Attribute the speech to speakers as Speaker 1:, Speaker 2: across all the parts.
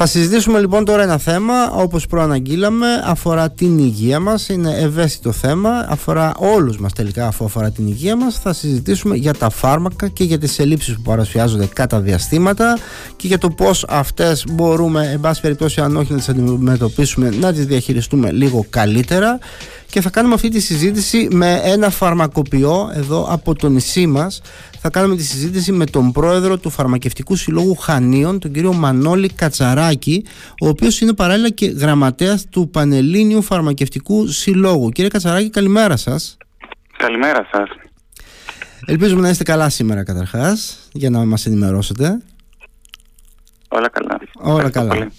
Speaker 1: Θα συζητήσουμε λοιπόν τώρα ένα θέμα όπως προαναγγείλαμε αφορά την υγεία μας είναι ευαίσθητο θέμα αφορά όλους μας τελικά αφού αφορά την υγεία μας. Θα συζητήσουμε για τα φάρμακα και για τις ελλείψεις που παρασφιάζονται κατά διαστήματα και για το πως αυτές μπορούμε εν πάση περιπτώσει αν όχι να τις αντιμετωπίσουμε να τις διαχειριστούμε λίγο καλύτερα και θα κάνουμε αυτή τη συζήτηση με ένα φαρμακοποιό εδώ από το νησί μας θα κάνουμε τη συζήτηση με τον πρόεδρο του Φαρμακευτικού Συλλόγου Χανίων, τον κύριο Μανώλη Κατσαράκη, ο οποίος είναι παράλληλα και γραμματέας του Πανελλήνιου Φαρμακευτικού Συλλόγου. Κύριε Κατσαράκη, καλημέρα σας.
Speaker 2: Καλημέρα σας.
Speaker 1: Ελπίζουμε να είστε καλά σήμερα καταρχάς, για να μας ενημερώσετε.
Speaker 2: Όλα καλά.
Speaker 1: Όλα καλά.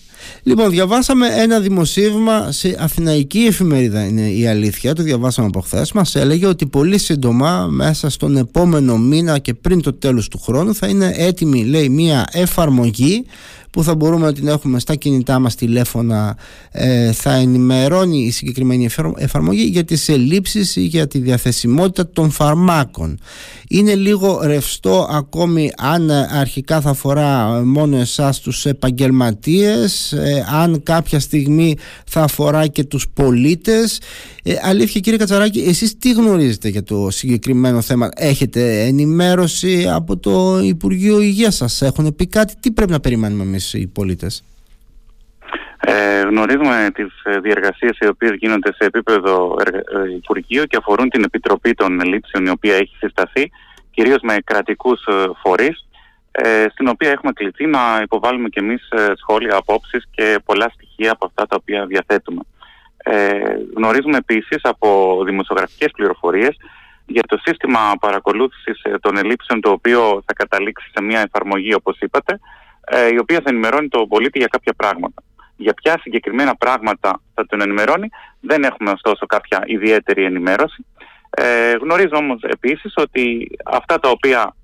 Speaker 1: Λοιπόν, διαβάσαμε ένα δημοσίευμα σε αθηναϊκή εφημερίδα, είναι η αλήθεια, το διαβάσαμε από χθες. Μας έλεγε ότι πολύ σύντομα, μέσα στον επόμενο μήνα και πριν το τέλος του χρόνου, θα είναι έτοιμη, λέει, μία εφαρμογή που θα μπορούμε να την έχουμε στα κινητά μας τηλέφωνα ε, θα ενημερώνει η συγκεκριμένη εφαρμογή για τις ελλείψεις ή για τη διαθεσιμότητα των φαρμάκων. Είναι λίγο ρευστό ακόμη αν αρχικά θα αφορά μόνο εσάς τους επαγγελματίες, ε, αν κάποια στιγμή θα αφορά και τους πολίτες. Ε, αλήθεια κύριε Κατσαράκη, εσείς τι γνωρίζετε για το συγκεκριμένο θέμα; Έχετε ενημέρωση από το Υπουργείο Υγείας σας, έχουν πει κάτι, τι πρέπει να περιμένουμε εμείς; Οι πολίτες;
Speaker 2: Ε, γνωρίζουμε τις ε, διεργασίες οι οποίες γίνονται σε επίπεδο ε, Υπουργείου και αφορούν την Επιτροπή των Λήψεων η οποία έχει συσταθεί κυρίως με κρατικούς φορείς στην οποία έχουμε κληθεί να υποβάλουμε και εμείς σχόλια, απόψεις και πολλά στοιχεία από αυτά τα οποία διαθέτουμε. Ε, γνωρίζουμε επίσης από δημοσιογραφικές πληροφορίες για το σύστημα παρακολούθησης των ελλείψεων το οποίο θα καταλήξει σε μια εφαρμογή όπως είπατε ε, η οποία θα ενημερώνει τον πολίτη για κάποια πράγματα. Για ποια συγκεκριμένα πράγματα θα τον ενημερώνει, δεν έχουμε ωστόσο κάποια ιδιαίτερη ενημέρωση. Ε, γνωρίζω όμως επίσης ότι αυτά τα οποία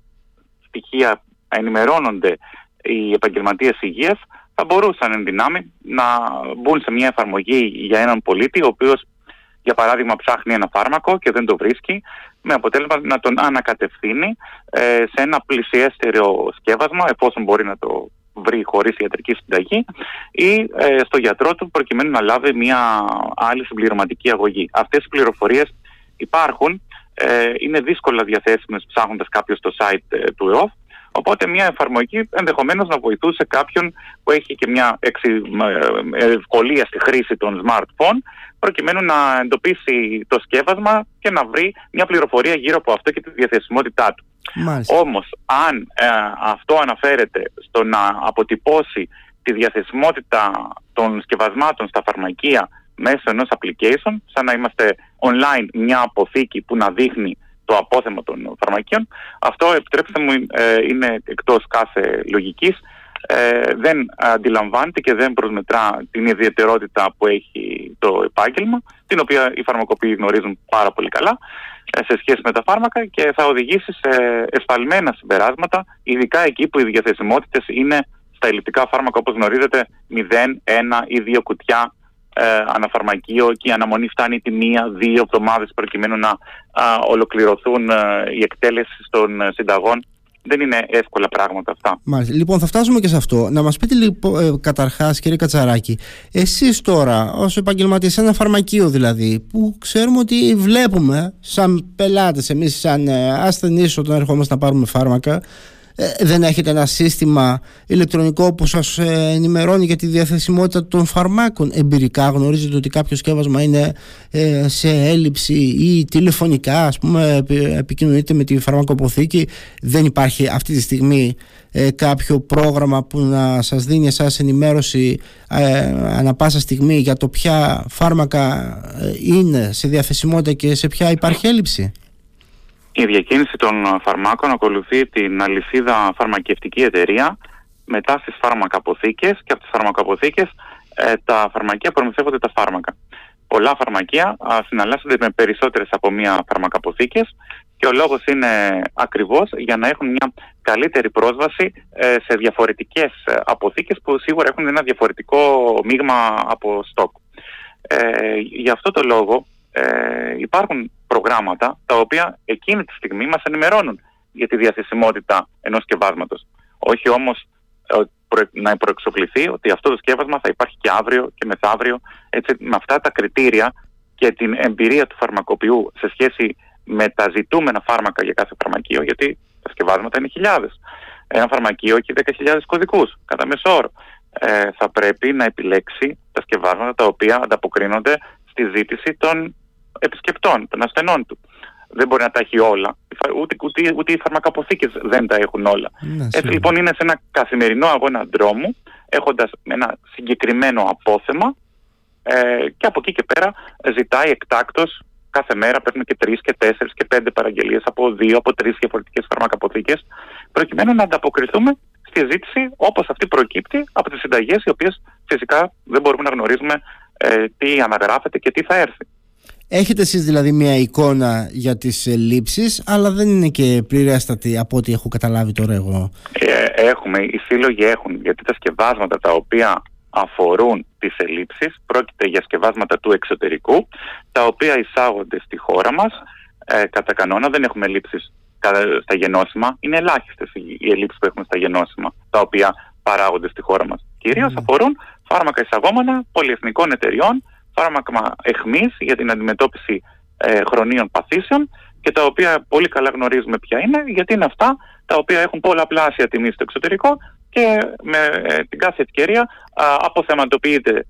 Speaker 2: στοιχεία ενημερώνονται οι επαγγελματίες υγείας θα μπορούσαν εν δυνάμει να μπουν σε μια εφαρμογή για έναν πολίτη ο οποίος για παράδειγμα ψάχνει ένα φάρμακο και δεν το βρίσκει με αποτέλεσμα να τον ανακατευθύνει ε, σε ένα πλησιέστερο σκεύασμα εφόσον μπορεί να το βρει χωρίς ιατρική συνταγή ή ε, στο γιατρό του προκειμένου να λάβει μια άλλη συμπληρωματική αγωγή. Αυτές οι πληροφορίες υπάρχουν, ε, είναι δύσκολα διαθέσιμες ψάχνοντας κάποιος το site ε, του ΕΟΦ Οπότε μια εφαρμογή ενδεχομένως να βοηθούσε κάποιον που έχει και μια ευκολία στη χρήση των smartphone προκειμένου να εντοπίσει το σκεύασμα και να βρει μια πληροφορία γύρω από αυτό και τη διαθεσιμότητά του. Μάλιστα. Όμως αν ε, αυτό αναφέρεται στο να αποτυπώσει τη διαθεσιμότητα των σκευασμάτων στα φαρμακεία μέσω ενός application, σαν να είμαστε online μια αποθήκη που να δείχνει το απόθεμα των φαρμακείων. Αυτό, επιτρέψτε μου, ε, είναι εκτός κάθε λογικής. Ε, δεν αντιλαμβάνεται και δεν προσμετρά την ιδιαιτερότητα που έχει το επάγγελμα, την οποία οι φαρμακοποιοί γνωρίζουν πάρα πολύ καλά ε, σε σχέση με τα φάρμακα και θα οδηγήσει σε εσφαλμένα συμπεράσματα, ειδικά εκεί που οι διαθεσιμότητες είναι στα ελλειπτικά φάρμακα όπως γνωρίζετε 0, 1 ή 2 κουτιά ε, αναφαρμακείο και η αναμονή φτάνει τη μία-δύο εβδομάδες προκειμένου να ολοκληρωθούν ε, οι εκτέλεση των ε, συνταγών. Δεν είναι εύκολα πράγματα αυτά.
Speaker 1: Μάλιστα. Λοιπόν, θα φτάσουμε και σε αυτό. Να μας πείτε λοιπόν, ε, καταρχάς, κύριε Κατσαράκη, εσείς τώρα, ως επαγγελματίες, ένα φαρμακείο δηλαδή, που ξέρουμε ότι βλέπουμε σαν πελάτες, εμείς σαν ε, ασθενείς, όταν ερχόμαστε να πάρουμε φάρμακα, ε, δεν έχετε ένα σύστημα ηλεκτρονικό που σας ε, ενημερώνει για τη διαθεσιμότητα των φαρμάκων. Εμπειρικά γνωρίζετε ότι κάποιο σκεύασμα είναι ε, σε έλλειψη ή τηλεφωνικά ας πούμε επικοινωνείτε με τη φαρμακοποθήκη. Δεν υπάρχει αυτή τη στιγμή κάποιο πρόγραμμα που να σας δίνει εσάς ενημέρωση ανα πάσα στιγμή για το ποια φάρμακα είναι σε διαθεσιμότητα και σε ποια υπάρχει έλλειψη
Speaker 2: η διακίνηση των φαρμάκων ακολουθεί την αλυσίδα φαρμακευτική εταιρεία μετά στις φαρμακαποθήκες και από τις φαρμακαποθήκες ε, τα φαρμακεία προμηθεύονται τα φάρμακα. Πολλά φαρμακεία συναλλάσσονται με περισσότερες από μία φαρμακαποθήκες και ο λόγος είναι ακριβώς για να έχουν μια καλύτερη πρόσβαση ε, σε διαφορετικές ε, αποθήκες που σίγουρα έχουν ένα διαφορετικό μείγμα από στόκ. Ε, γι' αυτό το λόγο ε, υπάρχουν προγράμματα τα οποία εκείνη τη στιγμή μας ενημερώνουν για τη διαθεσιμότητα ενός σκευάσματος. Όχι όμως ε, να προεξοπληθεί ότι αυτό το σκεύασμα θα υπάρχει και αύριο και μεθαύριο. Έτσι, με αυτά τα κριτήρια και την εμπειρία του φαρμακοποιού σε σχέση με τα ζητούμενα φάρμακα για κάθε φαρμακείο, γιατί τα σκευάσματα είναι χιλιάδες. Ένα φαρμακείο έχει 10.000 κωδικούς κατά μέσο όρο. Ε, θα πρέπει να επιλέξει τα σκευάσματα τα οποία ανταποκρίνονται στη ζήτηση των επισκεπτών, των ασθενών του. Δεν μπορεί να τα έχει όλα. Ούτε, ούτε, ούτε οι φαρμακαποθήκες δεν τα έχουν όλα. Ναι, Έτσι λοιπόν είναι σε ένα καθημερινό αγώνα δρόμου, έχοντας ένα συγκεκριμένο απόθεμα ε, και από εκεί και πέρα ζητάει εκτάκτος κάθε μέρα παίρνουμε και τρεις και τέσσερις και πέντε παραγγελίες από δύο, από τρεις διαφορετικές φαρμακαποθήκε, προκειμένου να ανταποκριθούμε στη ζήτηση όπως αυτή προκύπτει από τις συνταγές, οι οποίες φυσικά δεν μπορούμε να γνωρίζουμε ε, τι αναγράφεται και τι θα έρθει.
Speaker 1: Έχετε εσείς δηλαδή μια εικόνα για τις ελλείψεις αλλά δεν είναι και πληρέστατη από ό,τι έχω καταλάβει τώρα εγώ.
Speaker 2: Ε, έχουμε, οι σύλλογοι έχουν γιατί τα σκευάσματα τα οποία αφορούν τις ελλείψεις πρόκειται για σκευάσματα του εξωτερικού τα οποία εισάγονται στη χώρα μας ε, κατά κανόνα δεν έχουμε ελλείψεις στα γενώσιμα είναι ελάχιστες οι ελλείψεις που έχουμε στα γενώσιμα τα οποία παράγονται στη χώρα μας κυρίως mm. αφορούν φάρμακα εισαγόμενα πολυεθνικών εταιριών φάρμακα εχμής για την αντιμετώπιση ε, χρονίων παθήσεων και τα οποία πολύ καλά γνωρίζουμε ποια είναι, γιατί είναι αυτά τα οποία έχουν πολλαπλάσια τιμή στο εξωτερικό και με ε, την κάθε ευκαιρία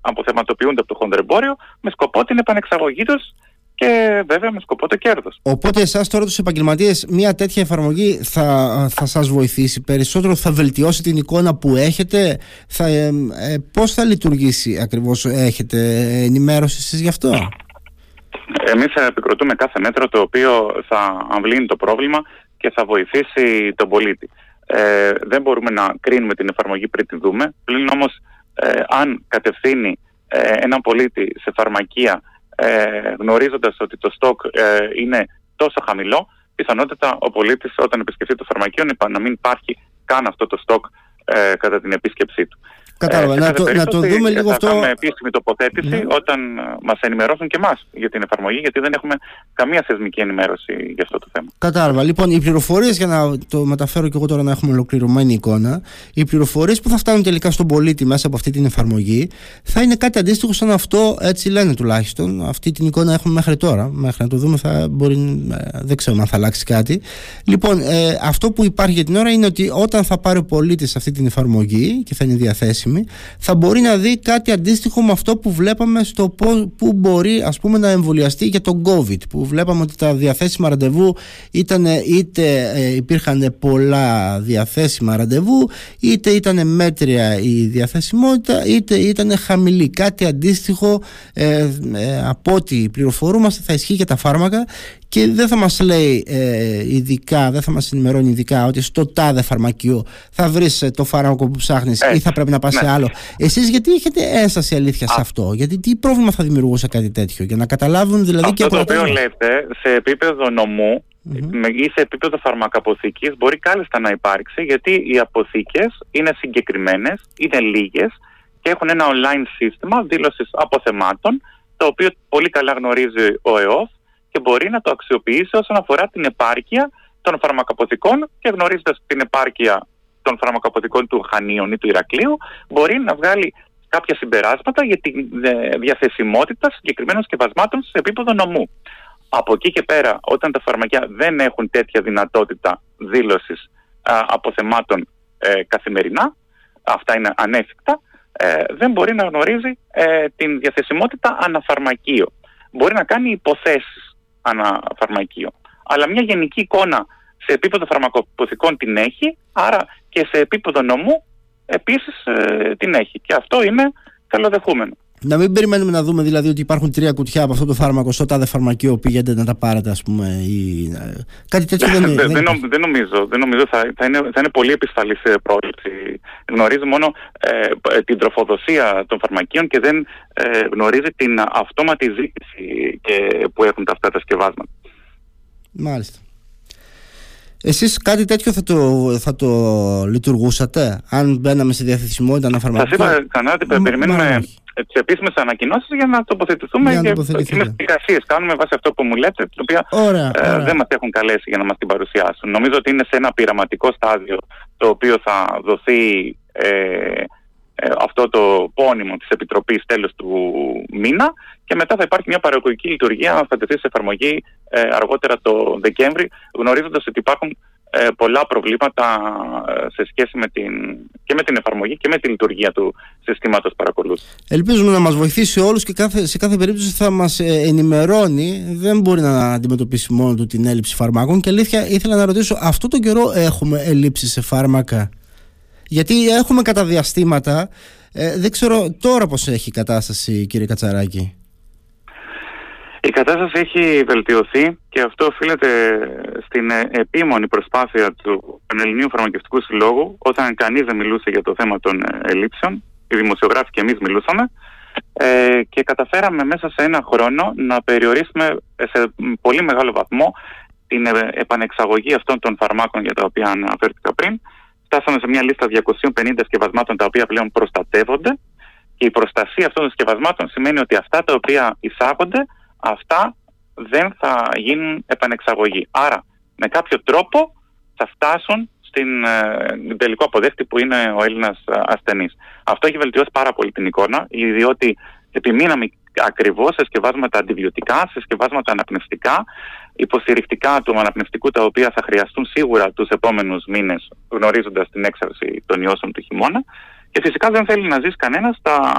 Speaker 2: αποθεματοποιούνται από το χονδρεμπόριο με σκοπό την επανεξαγωγή τους και βέβαια με σκοπό το κέρδος.
Speaker 1: Οπότε, εσάς τώρα τους επαγγελματίες, μια τέτοια εφαρμογή θα, θα σας βοηθήσει περισσότερο, θα βελτιώσει την εικόνα που έχετε. Θα, ε, ε Πώς θα λειτουργήσει ακριβώς, έχετε ενημέρωση εσείς γι' αυτό;
Speaker 2: Εμείς επικροτούμε κάθε μέτρο το οποίο θα αμβλύνει το πρόβλημα και θα βοηθήσει τον πολίτη. Ε, δεν μπορούμε να κρίνουμε την εφαρμογή πριν τη δούμε. Πλην όμως, ε, αν κατευθύνει ε, έναν πολίτη σε φαρμακεία ε, γνωρίζοντας ότι το στόκ ε, είναι τόσο χαμηλό, πιθανότατα ο πολίτης όταν επισκεφτεί το φαρμακείο να μην υπάρχει καν αυτό το στόκ ε, κατά την επίσκεψή του.
Speaker 1: Κατάλαβα. Ε, να, το, να το δούμε λίγο αυτό. Θα
Speaker 2: κάνουμε επίσημη τοποθέτηση ναι. όταν ε, μας ενημερώσουν και εμάς για την εφαρμογή, γιατί δεν έχουμε καμία θεσμική ενημέρωση για αυτό το θέμα.
Speaker 1: Κατάλαβα. Λοιπόν, οι πληροφορίες, για να το μεταφέρω και εγώ τώρα να έχουμε ολοκληρωμένη εικόνα, οι πληροφορίες που θα φτάνουν τελικά στον πολίτη μέσα από αυτή την εφαρμογή θα είναι κάτι αντίστοιχο σαν αυτό, έτσι λένε τουλάχιστον. Αυτή την εικόνα έχουμε μέχρι τώρα. Μέχρι να το δούμε, θα μπορεί, ε, δεν ξέρω αν θα αλλάξει κάτι. Λοιπόν, ε, αυτό που υπάρχει για την ώρα είναι ότι όταν θα πάρει ο πολίτης αυτή την εφαρμογή και θα είναι διαθέσιμη θα μπορεί να δει κάτι αντίστοιχο με αυτό που βλέπαμε στο που μπορεί ας πούμε να εμβολιαστεί για τον COVID που βλέπαμε ότι τα διαθέσιμα ραντεβού ήταν είτε ε, υπήρχαν πολλά διαθέσιμα ραντεβού είτε ήταν μέτρια η διαθεσιμότητα είτε ήταν χαμηλή. Κάτι αντίστοιχο ε, ε, από ό,τι πληροφορούμαστε θα ισχύει για τα φάρμακα και δεν θα μας λέει ε, ειδικά, δεν θα μας ενημερώνει ειδικά ότι στο τάδε φαρμακείο θα βρεις ε, το φάρμακο που ψάχνεις ή θα πρέπει να πας σε ναι. άλλο. Εσείς γιατί έχετε ένσταση αλήθεια σε αυτό, γιατί τι πρόβλημα θα δημιουργούσε κάτι τέτοιο, για να καταλάβουν δηλαδή
Speaker 2: αυτό και... Αυτό το οποίο λέτε σε επίπεδο νομού ή σε επίπεδο φαρμακαποθήκης μπορεί κάλλιστα να υπάρξει γιατί οι αποθήκες είναι συγκεκριμένες, είναι λίγες και έχουν ένα online σύστημα δήλωσης αποθεμάτων το οποίο πολύ καλά γνωρίζει ο ΕΟΦ και μπορεί να το αξιοποιήσει όσον αφορά την επάρκεια των φαρμακαποθηκών και γνωρίζοντας την επάρκεια των φαρμακαποθηκών του Χανίων ή του Ηρακλείου, μπορεί να βγάλει κάποια συμπεράσματα για τη ε, διαθεσιμότητα συγκεκριμένων σκευασμάτων σε επίπεδο νομού. Από εκεί και πέρα, όταν τα φαρμακεία δεν έχουν τέτοια δυνατότητα δήλωσης αποθεμάτων ε, καθημερινά, αυτά είναι ανέφικτα, ε, δεν μπορεί να γνωρίζει ε, την διαθεσιμότητα αναφαρμακείο. Μπορεί να κάνει υποθέσεις ανά φαρμακείο. Αλλά μια γενική εικόνα σε επίπεδο φαρμακοποθηκών την έχει, άρα και σε επίπεδο νομού επίσης ε, την έχει. Και αυτό είναι καλοδεχούμενο.
Speaker 1: Να μην περιμένουμε να δούμε δηλαδή ότι υπάρχουν τρία κουτιά από αυτό το φάρμακο στο τάδε φαρμακείο πήγαινε να τα πάρετε ας πούμε ή... Ε, κάτι τέτοιο δεν,
Speaker 2: δεν, δεν, δεν νομίζω, δεν νομίζω. Θα, θα, είναι, θα είναι πολύ επισφαλής πρόληψη. Γνωρίζει μόνο ε, την τροφοδοσία των φαρμακείων και δεν ε, γνωρίζει την αυτόματη ζήτηση και, που έχουν τα αυτά τα σκευάσματα.
Speaker 1: Μάλιστα εσείς κάτι τέτοιο θα το, θα το λειτουργούσατε αν μπαίναμε σε διαθεσιμότητα να φαρμακείο.
Speaker 2: Σας είπα ξανά ότι περιμένουμε τις επίσημες ανακοινώσεις για να τοποθετηθούμε για, για τις δικασίε. Κάνουμε βάσει αυτό που μου λέτε, τα οποία ε, δεν μας έχουν καλέσει για να μας την παρουσιάσουν. Νομίζω ότι είναι σε ένα πειραματικό στάδιο το οποίο θα δοθεί αυτό το πόνιμο της Επιτροπής τέλος του μήνα και μετά θα υπάρχει μια παραγωγική λειτουργία να θα τεθεί σε εφαρμογή αργότερα το Δεκέμβρη γνωρίζοντας ότι υπάρχουν ε, πολλά προβλήματα ε, σε σχέση με την, και με την εφαρμογή και με τη λειτουργία του συστήματος παρακολούθησης.
Speaker 1: Ελπίζουμε να μας βοηθήσει όλους και κάθε, σε κάθε περίπτωση θα μας ε, ενημερώνει. Δεν μπορεί να αντιμετωπίσει μόνο του την έλλειψη φαρμάκων και αλήθεια ήθελα να ρωτήσω αυτό τον καιρό έχουμε ελλείψεις σε φάρμακα; Γιατί έχουμε κατά διαστήματα, δεν ξέρω τώρα πώς έχει η κατάσταση κύριε Κατσαράκη.
Speaker 2: Η κατάσταση έχει βελτιωθεί και αυτό οφείλεται στην ε, επίμονη προσπάθεια του Ελληνίου Φαρμακευτικού Συλλόγου όταν κανείς δεν μιλούσε για το θέμα των ε, ελλείψεων, οι δημοσιογράφοι και εμείς μιλούσαμε ε, και καταφέραμε μέσα σε ένα χρόνο να περιορίσουμε σε πολύ μεγάλο βαθμό την επανεξαγωγή αυτών των φαρμάκων για τα οποία αναφέρθηκα πριν. Φτάσαμε σε μια λίστα 250 σκευασμάτων τα οποία πλέον προστατεύονται και η προστασία αυτών των σκευασμάτων σημαίνει ότι αυτά τα οποία εισάγονται αυτά δεν θα γίνουν επανεξαγωγή. Άρα με κάποιο τρόπο θα φτάσουν στην ε, τελικό αποδέχτη που είναι ο Έλληνας ε, ασθενής. Αυτό έχει βελτιώσει πάρα πολύ την εικόνα, διότι επιμείναμε ακριβώς σε σκευάσματα αντιβιωτικά, σε σκευάσματα αναπνευστικά, υποστηρικτικά του αναπνευστικού τα οποία θα χρειαστούν σίγουρα τους επόμενους μήνες γνωρίζοντας την έξαρση των ιώσεων του χειμώνα και φυσικά δεν θέλει να ζήσει κανένας στα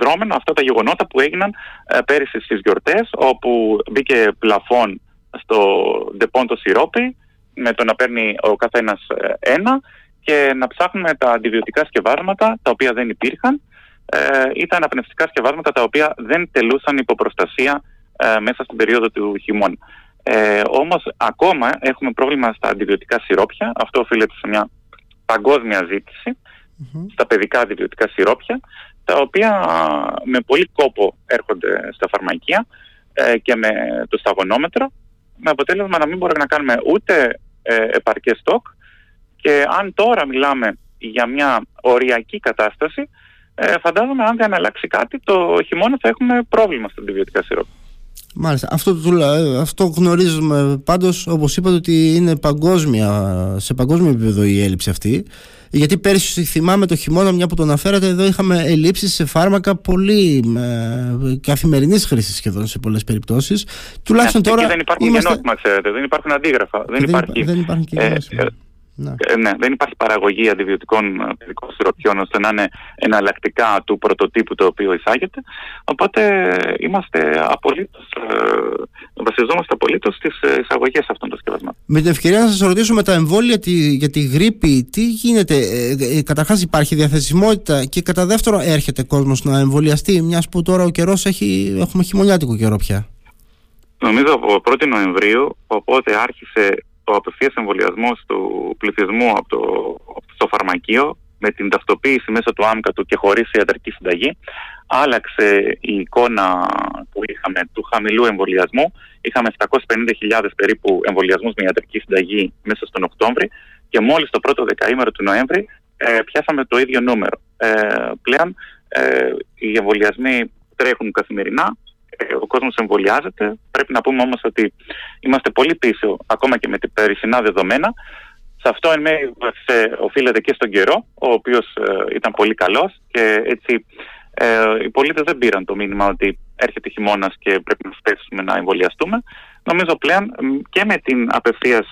Speaker 2: δρόμενα αυτά τα γεγονότα που έγιναν ε, πέρυσι στις γιορτές όπου μπήκε πλαφόν στο ντεπόντο σιρόπι με το να παίρνει ο καθένας ε, ένα και να ψάχνουμε τα αντιβιωτικά σκευάσματα τα οποία δεν υπήρχαν. Ε, ή τα αναπνευστικά σκευάσματα τα οποία δεν τελούσαν υποπροστασία ε, μέσα στην περίοδο του χειμώνα. Ε, όμως ακόμα έχουμε πρόβλημα στα αντιβιωτικά σιρόπια, αυτό οφείλεται σε μια παγκόσμια στα παιδικά αντιβιωτικά σιρόπια τα οποία με πολύ κόπο έρχονται στα φαρμακεία ε, και με το σταγονόμετρο με αποτέλεσμα να μην μπορούμε να κάνουμε ούτε ε, επαρκές στόκ και αν τώρα μιλάμε για μια οριακή κατάσταση ε, φαντάζομαι αν δεν αλλάξει κάτι το χειμώνα θα έχουμε πρόβλημα στα αντιβιωτικά σιρόπια.
Speaker 1: Μάλιστα. Αυτό, αυτό γνωρίζουμε πάντως όπως είπατε ότι είναι παγκόσμια, σε παγκόσμιο επίπεδο η έλλειψη αυτή γιατί πέρυσι θυμάμαι το χειμώνα μια που τον αναφέρατε εδώ είχαμε ελλείψεις σε φάρμακα πολύ ε, καθημερινής χρήσης σχεδόν σε πολλές περιπτώσεις.
Speaker 2: Τουλάχιστον ναι, τώρα δεν υπάρχουν είμαστε... γενώσιμα ξέρετε. Δεν υπάρχουν αντίγραφα. Δεν, υπάρχει,
Speaker 1: δεν υπάρχει και ε,
Speaker 2: ναι. Ε, ναι, δεν υπάρχει παραγωγή αντιβιωτικών ε, παιδικών σιροπιών ώστε να είναι εναλλακτικά του πρωτοτύπου το οποίο εισάγεται. Οπότε είμαστε απολύτως, ε, βασιζόμαστε απολύτως στις εισαγωγές αυτών των σκευασμάτων.
Speaker 1: Με την ευκαιρία να σας ρωτήσω με τα εμβόλια τη, για τη γρήπη, τι γίνεται. Ε, Καταρχάς υπάρχει διαθεσιμότητα και κατά δεύτερο έρχεται κόσμος να εμβολιαστεί, μιας που τώρα ο καιρός έχουμε χειμωνιάτικο καιρό πια.
Speaker 2: Νομίζω από 1η Νοεμβρίου, οπότε άρχισε ο απευθείας εμβολιασμός του πληθυσμού από το, στο φαρμακείο με την ταυτοποίηση μέσα του άμκα του και χωρίς ιατρική συνταγή άλλαξε η εικόνα που είχαμε του χαμηλού εμβολιασμού. Είχαμε 750.000 περίπου εμβολιασμούς με ιατρική συνταγή μέσα στον Οκτώβρη και μόλις το πρώτο δεκαήμερο του Νοέμβρη ε, πιάσαμε το ίδιο νούμερο. Ε, πλέον ε, οι εμβολιασμοί τρέχουν καθημερινά ε, ο κόσμος εμβολιάζεται. Πρέπει να πούμε όμως ότι είμαστε πολύ πίσω ακόμα και με την περσινά δεδομένα. Σε αυτό εν μέρει οφείλεται και στον καιρό, ο οποίος ε, ήταν πολύ καλός και έτσι ε, οι πολίτες δεν πήραν το μήνυμα ότι έρχεται χειμώνας και πρέπει να σπέσουμε να εμβολιαστούμε. Νομίζω πλέον και με την απευθείας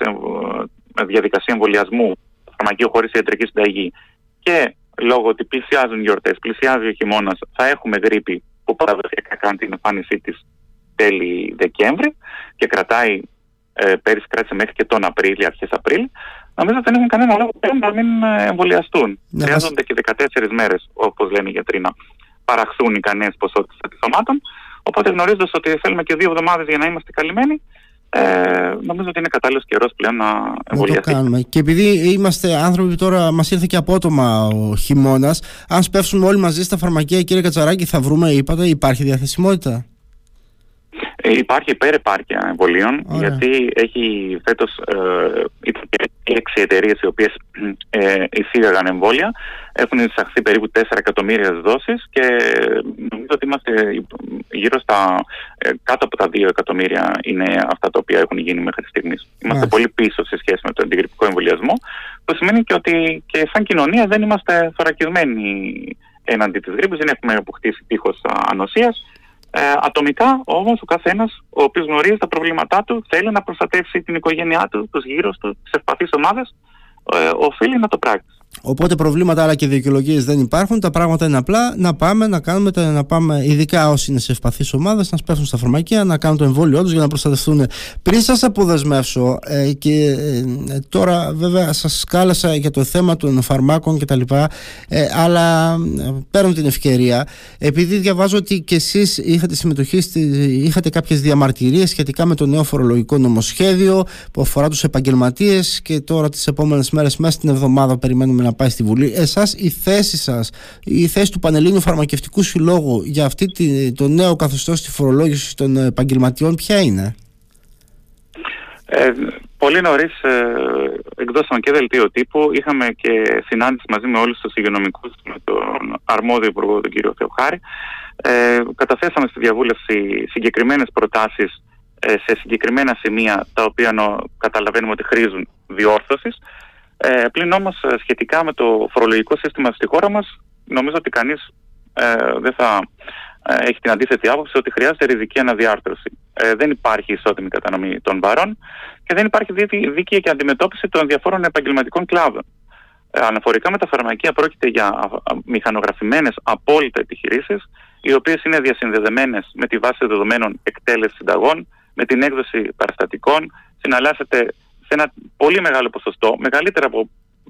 Speaker 2: διαδικασία εμβολιασμού φαρμακείου χωρίς ιατρική συνταγή και λόγω ότι πλησιάζουν γιορτές, πλησιάζει ο χειμώνας, θα έχουμε γρήπη που παραδοσιακά κάνει την εμφάνισή της τέλη Δεκέμβρη και κρατάει, ε, πέρυσι κράτησε μέχρι και τον Απρίλιο, αρχές Απρίλιο, νομίζω ότι δεν έχουν κανένα λόγο πλέον να μην ε, εμβολιαστούν. Ναι, Χρειάζονται και 14 μέρες, όπως λένε οι γιατροί, να παραχθούν ικανέ ποσότητε αντισωμάτων. Οπότε γνωρίζοντας ότι θέλουμε και δύο εβδομάδες για να είμαστε καλυμμένοι, ε, νομίζω ότι είναι κατάλληλος καιρός πλέον να εμβολιαστεί.
Speaker 1: Να το κάνουμε. Και επειδή είμαστε άνθρωποι τώρα, μας ήρθε και απότομα ο χειμώνας, αν σπεύσουμε όλοι μαζί στα φαρμακεία, κύριε Κατσαράκη, θα βρούμε, είπατε, υπάρχει διαθεσιμότητα.
Speaker 2: Ε, υπάρχει υπερεπάρκεια εμβολίων, γιατί έχει φέτος ε, έξι εταιρείες οι οποίες ε, εισήγαγαν εμβόλια. Έχουν εισαχθεί περίπου 4 εκατομμύρια δόσεις και νομίζω ότι είμαστε γύρω στα ε, κάτω από τα 2 εκατομμύρια είναι αυτά τα οποία έχουν γίνει μέχρι στιγμής. Είμαστε πολύ πίσω σε σχέση με τον αντιγρυπικό εμβολιασμό, που που σημαίνει και ότι και σαν κοινωνία δεν είμαστε θωρακισμένοι έναντι της γρήπης, δεν έχουμε αποκτήσει τείχος ανοσίας. Ε, ατομικά όμως ο καθένας ο οποίος γνωρίζει τα προβλήματά του θέλει να προστατεύσει την οικογένειά του, τους γύρω του, τις ευπαθείς ομάδες, ε, οφείλει να το πράξει.
Speaker 1: Οπότε προβλήματα αλλά και δικαιολογίες δεν υπάρχουν. Τα πράγματα είναι απλά να πάμε να κάνουμε, να πάμε, ειδικά όσοι είναι σε ευπαθείς ομάδες, να σπέσουν στα φαρμακεία, να κάνουν το εμβόλιο τους για να προστατευτούν. Πριν σας αποδεσμεύσω, ε, και ε, τώρα βέβαια σας κάλεσα για το θέμα των φαρμάκων κτλ. Ε, αλλά ε, παίρνω την ευκαιρία, επειδή διαβάζω ότι και εσείς είχατε συμμετοχή, στη, είχατε κάποιες διαμαρτυρίες σχετικά με το νέο φορολογικό νομοσχέδιο που αφορά τους επαγγελματίες και τώρα τις επόμενες μέρες, μέσα στην εβδομάδα, περιμένουμε να πάει στη Βουλή. Εσάς η θέση σας, η θέση του Πανελλήνιου Φαρμακευτικού Συλλόγου για αυτή τη, το νέο καθεστώς στη φορολόγησης των επαγγελματιών, ποια είναι;
Speaker 2: Ε, πολύ νωρίς ε, εκδώσαμε και δελτίο τύπου. Είχαμε και συνάντηση μαζί με όλους τους υγειονομικούς, με τον αρμόδιο υπουργό, τον κύριο Θεοχάρη. Ε, καταθέσαμε στη διαβούλευση συγκεκριμένες προτάσεις ε, σε συγκεκριμένα σημεία τα οποία νο, καταλαβαίνουμε ότι χρήζουν διόρθωσης ε, πλην όμως ε, σχετικά με το φορολογικό σύστημα στη χώρα μας νομίζω ότι κανείς ε, δεν θα ε, έχει την αντίθετη άποψη ότι χρειάζεται ριζική αναδιάρθρωση. Ε, δεν υπάρχει ισότιμη κατανομή των βαρών και δεν υπάρχει δίκαιη και αντιμετώπιση των διαφόρων επαγγελματικών κλάδων. Ε, αναφορικά με τα φαρμακεία πρόκειται για μηχανογραφημένες απόλυτα επιχειρήσεις οι οποίες είναι διασυνδεδεμένες με τη βάση δεδομένων εκτέλεσης συνταγών, με την έκδοση παραστατικών, συναλλάσσεται σε ένα πολύ μεγάλο ποσοστό, μεγαλύτερα από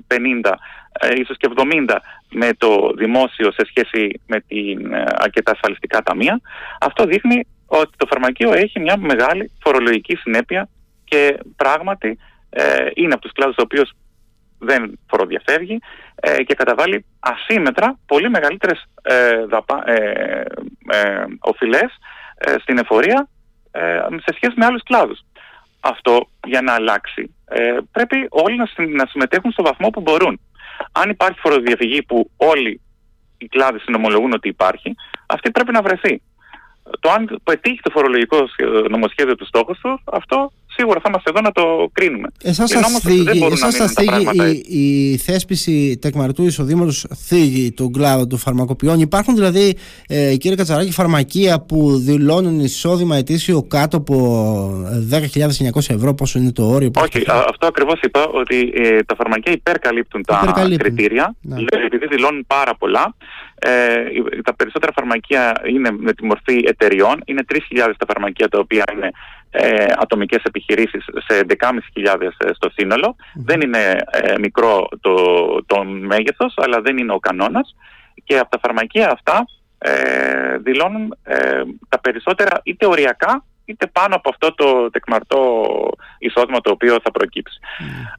Speaker 2: 50, ε, ίσως και 70 με το δημόσιο σε σχέση με την ε, αρκετά ασφαλιστικά ταμεία, αυτό δείχνει ότι το φαρμακείο έχει μια μεγάλη φορολογική συνέπεια και πράγματι ε, είναι από τους κλάδους ο οποίος δεν φοροδιαφεύγει ε, και καταβάλει ασύμετρα πολύ μεγαλύτερες ε, δαπα, ε, ε οφειλές στην εφορία σε σχέση με άλλους κλάδους αυτό για να αλλάξει ε, πρέπει όλοι να, να συμμετέχουν στο βαθμό που μπορούν. Αν υπάρχει φοροδιαφυγή που όλοι οι κλάδοι συνομολογούν ότι υπάρχει, αυτή πρέπει να βρεθεί. Το αν πετύχει το φορολογικό νομοσχέδιο του στόχου τους, αυτό σίγουρα θα είμαστε εδώ να το κρίνουμε.
Speaker 1: Εσάς σας θίγει, εσάς σας θίγει η, η θέσπιση τεκμαρτού εισοδήματος θίγει τον κλάδο των φαρμακοποιών. Υπάρχουν δηλαδή, ε, κύριε Κατσαράκη, φαρμακεία που δηλώνουν εισόδημα ετήσιο κάτω από 10.900 ευρώ, πόσο είναι το όριο.
Speaker 2: Όχι, αυτό ακριβώς είπα, ότι ε, τα φαρμακεία υπερκαλύπτουν τα κριτήρια, ναι. επειδή δηλώνουν πάρα πολλά. Ε, τα περισσότερα φαρμακεία είναι με τη μορφή εταιριών. Είναι 3.000 τα φαρμακεία τα οποία είναι ε, ατομικές επιχειρήσεις σε 11.500 ε, στο συνολο Δεν είναι ε, μικρό το, το μέγεθος, αλλά δεν είναι ο κανόνας. Και από τα φαρμακεία αυτά ε, δηλώνουν ε, τα περισσότερα είτε οριακά είτε πάνω από αυτό το τεκμαρτό εισόδημα το οποίο θα προκύψει.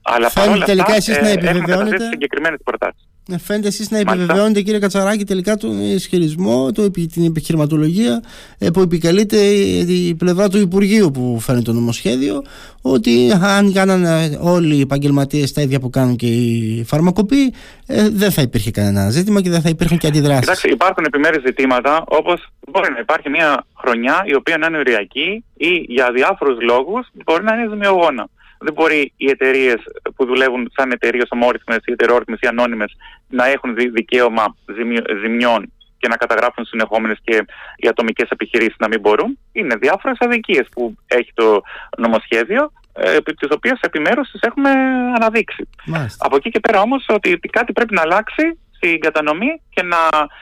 Speaker 2: Αλλά παρόλα αυτά εσείς να έχουμε συγκεκριμένες προτάσεις.
Speaker 1: Ε, φαίνεται εσείς να επιβεβαιώνετε, κύριε Κατσαράκη, τελικά τον ισχυρισμό, το, την επιχειρηματολογία ε, που επικαλείται η πλευρά του Υπουργείου που φέρνει το νομοσχέδιο, ότι αν κάνανε όλοι οι επαγγελματίες τα ίδια που κάνουν και οι φαρμακοποιοί, ε, δεν θα υπήρχε κανένα ζήτημα και δεν θα υπήρχαν και αντιδράσεις.
Speaker 2: Κοιτάξτε, υπάρχουν επιμέρους ζητήματα, όπως μπορεί να υπάρχει μια χρονιά η οποία να είναι οριακή ή για διάφορους λόγους μπορεί να είναι ζημιογόνα δεν μπορεί οι εταιρείες που δουλεύουν σαν εταιρείες ομόρυθμε ή ετερόρυθμε ή ανώνυμες να έχουν δικαίωμα ζημιών και να καταγράφουν συνεχόμενες και οι ατομικές επιχειρήσεις να μην μπορούν. Είναι διάφορες αδικίες που έχει το νομοσχέδιο, ε, τις οποίες επιμέρους τις έχουμε αναδείξει. Από εκεί και πέρα όμως ότι κάτι πρέπει να αλλάξει στην κατανομή και να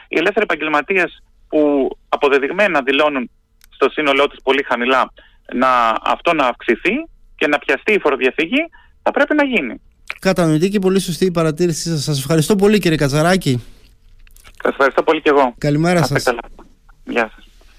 Speaker 2: οι ελεύθεροι επαγγελματίες που αποδεδειγμένα δηλώνουν στο σύνολό τους πολύ χαμηλά να αυτό να αυξηθεί και να πιαστεί η φοροδιαφυγή, θα πρέπει να γίνει.
Speaker 1: Κατανοητή και πολύ σωστή η παρατήρησή σας. Σας ευχαριστώ πολύ κύριε Κατσαράκη.
Speaker 2: Σας ευχαριστώ πολύ και εγώ.
Speaker 1: Καλημέρα σας.
Speaker 2: Γεια σας.